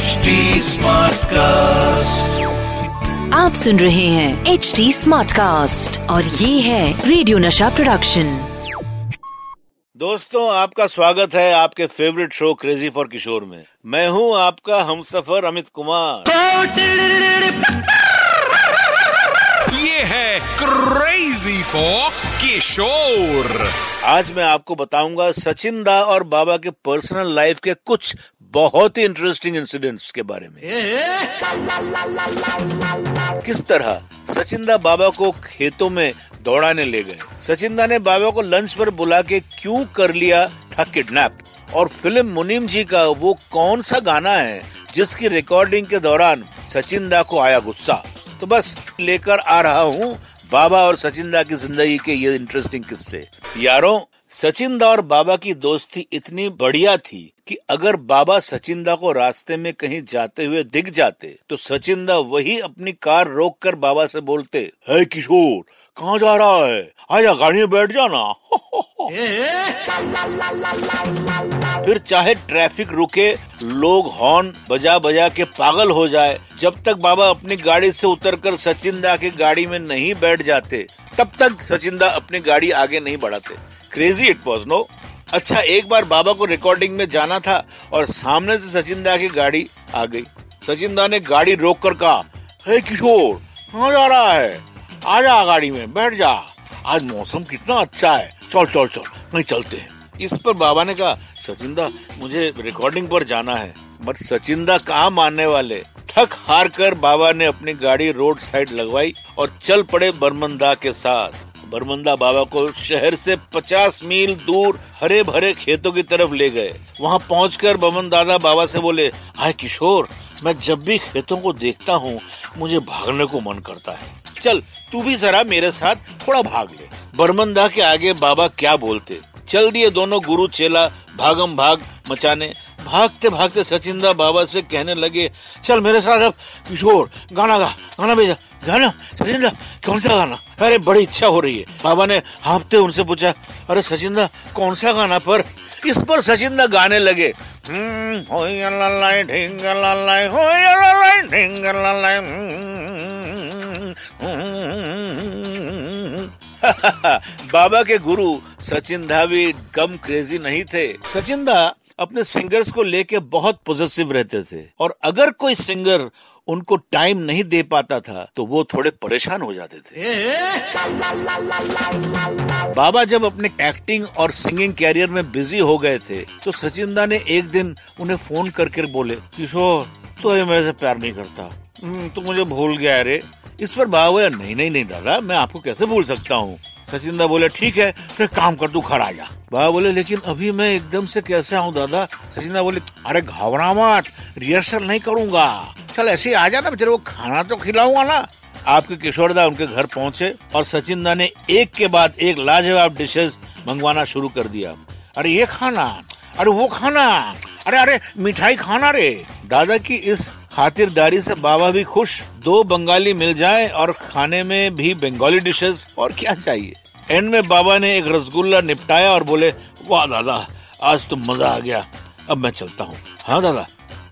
HD cast आप सुन रहे हैं एच डी स्मार्ट कास्ट और ये है रेडियो नशा प्रोडक्शन दोस्तों आपका स्वागत है आपके favourite show Crazy for Kishore में। मैं हूँ आपका हम सफ़र अमित कुमार। ये है क्रेजी फॉर किशोर आज मैं आपको बताऊँगा सचिन दा और बाबा के पर्सनल लाइफ के कुछ बहुत ही इंटरेस्टिंग इंसिडेंट्स के बारे में। किस तरह सचिन दा बाबा को खेतों में दौड़ाने ले गए? सचिन दा ने बाबा को लंच पर बुला के क्यों कर लिया? था किडनैप और फ़िल्म मुनीम जी का वो कौन सा गाना है जिसकी रिकॉर्डिंग के दौरान सचिन दा को आया गुस्सा? तो बस लेकर आ रहा हूँ बाबा और सचिन दा की ज़िंदगी के ये इंटरेस्टिंग किस्से। यारों सचिन दा और बाबा की दोस्ती इतनी बढ़िया थी कि अगर बाबा सचिन दा को रास्ते में कहीं जाते हुए दिख जाते तो सचिन दा वही अपनी कार रोक कर बाबा से बोलते, है किशोर, कहाँ जा रहा है? आजा गाड़ी में बैठ जाना। फिर चाहे ट्रैफ़िक रुके, लोग हॉर्न बजा बजा के पागल हो जाए जब तक बाबा अपनी गाड़ी से उतरकर सचिन दा की गाड़ी में नहीं बैठ जाते, तब तक सचिन दा अपनी गाड़ी आगे नहीं बढ़ाते। क्रेजी इट वॉज़ नो अच्छा एक बार बाबा को रिकॉर्डिंग में जाना था और सामने से सचिन दा की गाड़ी आ गई। सचिन दा ने गाड़ी रोक कर कहा, हे किशोर, कहाँ जा रहा है? आ जा गाड़ी में, बैठ जा। आज मौसम कितना अच्छा है। चल चल चल कहीं चलते हैं। इस पर बाबा ने कहा सचिन दा मुझे रिकॉर्डिंग पर जाना है सचिन दा कहाँ मानने वाले? थक हार कर बाबा ने अपनी गाड़ी रोड साइड लगवाई और चल पड़े बरमंदा के साथ। बरमंदा बाबा को शहर से 50 मील दूर हरे भरे खेतों की तरफ़ ले गए। वहाँ पहुंचकर बमन दादा बाबा से बोले, हाय किशोर, मैं जब भी खेतों को देखता हूँ, मुझे भागने को मन करता है। चल, तू भी जरा मेरे साथ थोड़ा भाग ले। बरमंदा के आगे बाबा क्या बोलते? चल दिए दोनों गुरु चेला भागम भाग मचाने। भागते भागते सचिंदा बाबा से कहने लगे चल मेरे साथ अब किशोर गाना गा गाना भेजा। गाना? सचिंदा कौन सा गाना? अरे बड़ी इच्छा हो रही है। बाबा ने हाँपते उनसे पूछा अरे सचिंदा कौन सा गाना पर? इस पर सचिंदा गाने लगे "हम्म, हम्म, हम्म। बाबा के गुरु सचिन दा भी कम क्रेजी नहीं थे। सचिन दा अपने सिंगर्स को लेके बहुत पॉजिटिव रहते थे। और अगर कोई सिंगर उनको टाइम नहीं दे पाता था तो वो थोड़े परेशान हो जाते थे। बाबा जब अपने एक्टिंग और सिंगिंग कैरियर में बिज़ी हो गए थे तो सचिन दा ने एक दिन उन्हें फ़ोन करके बोले किशोर तो ये मेरे से प्यार नहीं करता। "हम्म, तू मुझे भूल गया रे। इस पर बाबा नहीं नहीं नहीं दादा मैं आपको कैसे भूल सकता हूँ? सचिन दा बोले, ठीक है तो काम कर, तू घर आ जा। बाबा बोले, लेकिन अभी मैं एकदम से कैसे आऊँ दादा? सचिन दा बोले, अरे घबरा मत, रिहर्सल नहीं करूँगा। चल, ऐसे ही आ जाना तेरे को खाना तो खिलाऊँगा ना। आपके किशोर दा उनके घर पहुँचे और सचिन दा ने एक के बाद एक लाजवाब डिशेस मंगवाना शुरू कर दिया। अरे, ये खाना, अरे वो खाना, अरे अरे, मिठाई खाना रे। दादा की इस खातिरदारी से बाबा भी खुश दो बंगाली मिल जाए और खाने में भी बंगाली डिशेस और क्या चाहिए? एंड में बाबा ने एक रसगुल्ला निपटाया और बोले वाह दादा आज तो मज़ा आ गया अब मैं चलता हूँ। हाँ दादा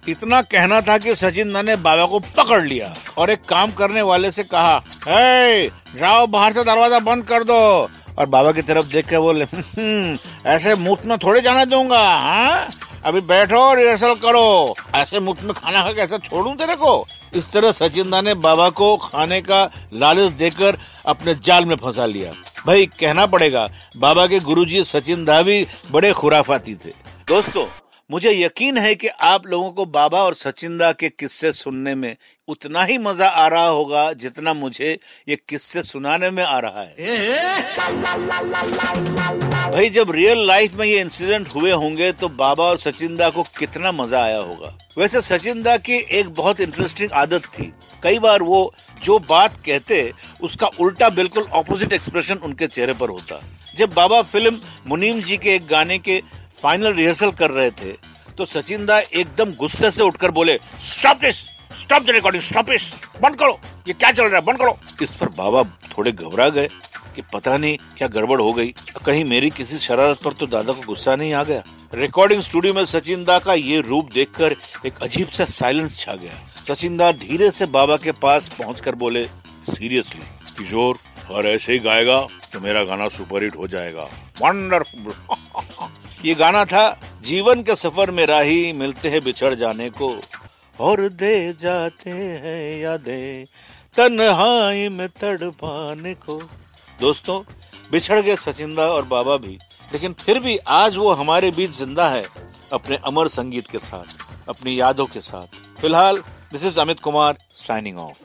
इतना कहना था कि सचिंदा ने बाबा को पकड़ लिया और एक काम करने वाले से कहा हे जाओ बाहर से दरवाज़ा बंद कर दो। और बाबा की तरफ़ देख के बोले "हम्म, ऐसे मुफ़्त में थोड़े जाना दूँगा हाँ? अभी बैठो रिहर्सल करो। ऐसे मुफ़्त में खाना खा के ऐसा छोड़ू तेरे को? इस तरह सचिन दा ने बाबा को खाने का लालच देकर अपने जाल में फंसा लिया। भाई, कहना पड़ेगा, बाबा के गुरुजी सचिन दा भी बड़े खुराफाती थे। दोस्तों मुझे यकीन है कि आप लोगों को बाबा और सचिंदा के किस्से सुनने में उतना ही मज़ा आ रहा होगा जितना मुझे ये किस्से सुनाने में आ रहा है। भाई, जब रियल लाइफ में ये इंसिडेंट हुए होंगे तो बाबा और सचिंदा को कितना मज़ा आया होगा। वैसे सचिंदा की एक बहुत इंटरेस्टिंग आदत थी। कई बार वो जो बात कहते, उसका उल्टा बिल्कुल ऑपोजिट एक्सप्रेशन उनके चेहरे पर होता। जब बाबा फ़िल्म मुनीम जी के एक गाने के फाइनल रिहर्सल कर रहे थे तो सचिन दा एकदम गुस्से से उठकर बोले stop this stop the recording stop इस बंद करो! ये क्या चल रहा है? बंद करो! इस पर बाबा थोड़े घबरा गए कि पता नहीं क्या गड़बड़ हो गई। कहीं मेरी किसी शरारत पर तो दादा को गुस्सा नहीं आ गया। रिकॉर्डिंग स्टूडियो में सचिन दा का ये रूप देखकर एक अजीब सा साइलेंस छा गया। सचिन दा धीरे से बाबा के पास पहुंचकर बोले सीरियसली किशोर और ऐसे ही गाएगा तो मेरा गाना सुपरहिट हो जाएगा। वंडरफुल ये गाना था जीवन के सफ़र में राही मिलते हैं बिछड़ जाने को। और दे जाते हैं यादें तन्हाई में तड़पाने को। दोस्तों, बिछड़ गए सचिंदा और बाबा भी, लेकिन फिर भी आज वो हमारे बीच ज़िंदा है, अपने अमर संगीत के साथ, अपनी यादों के साथ। फ़िलहाल this is Amit Kumar signing off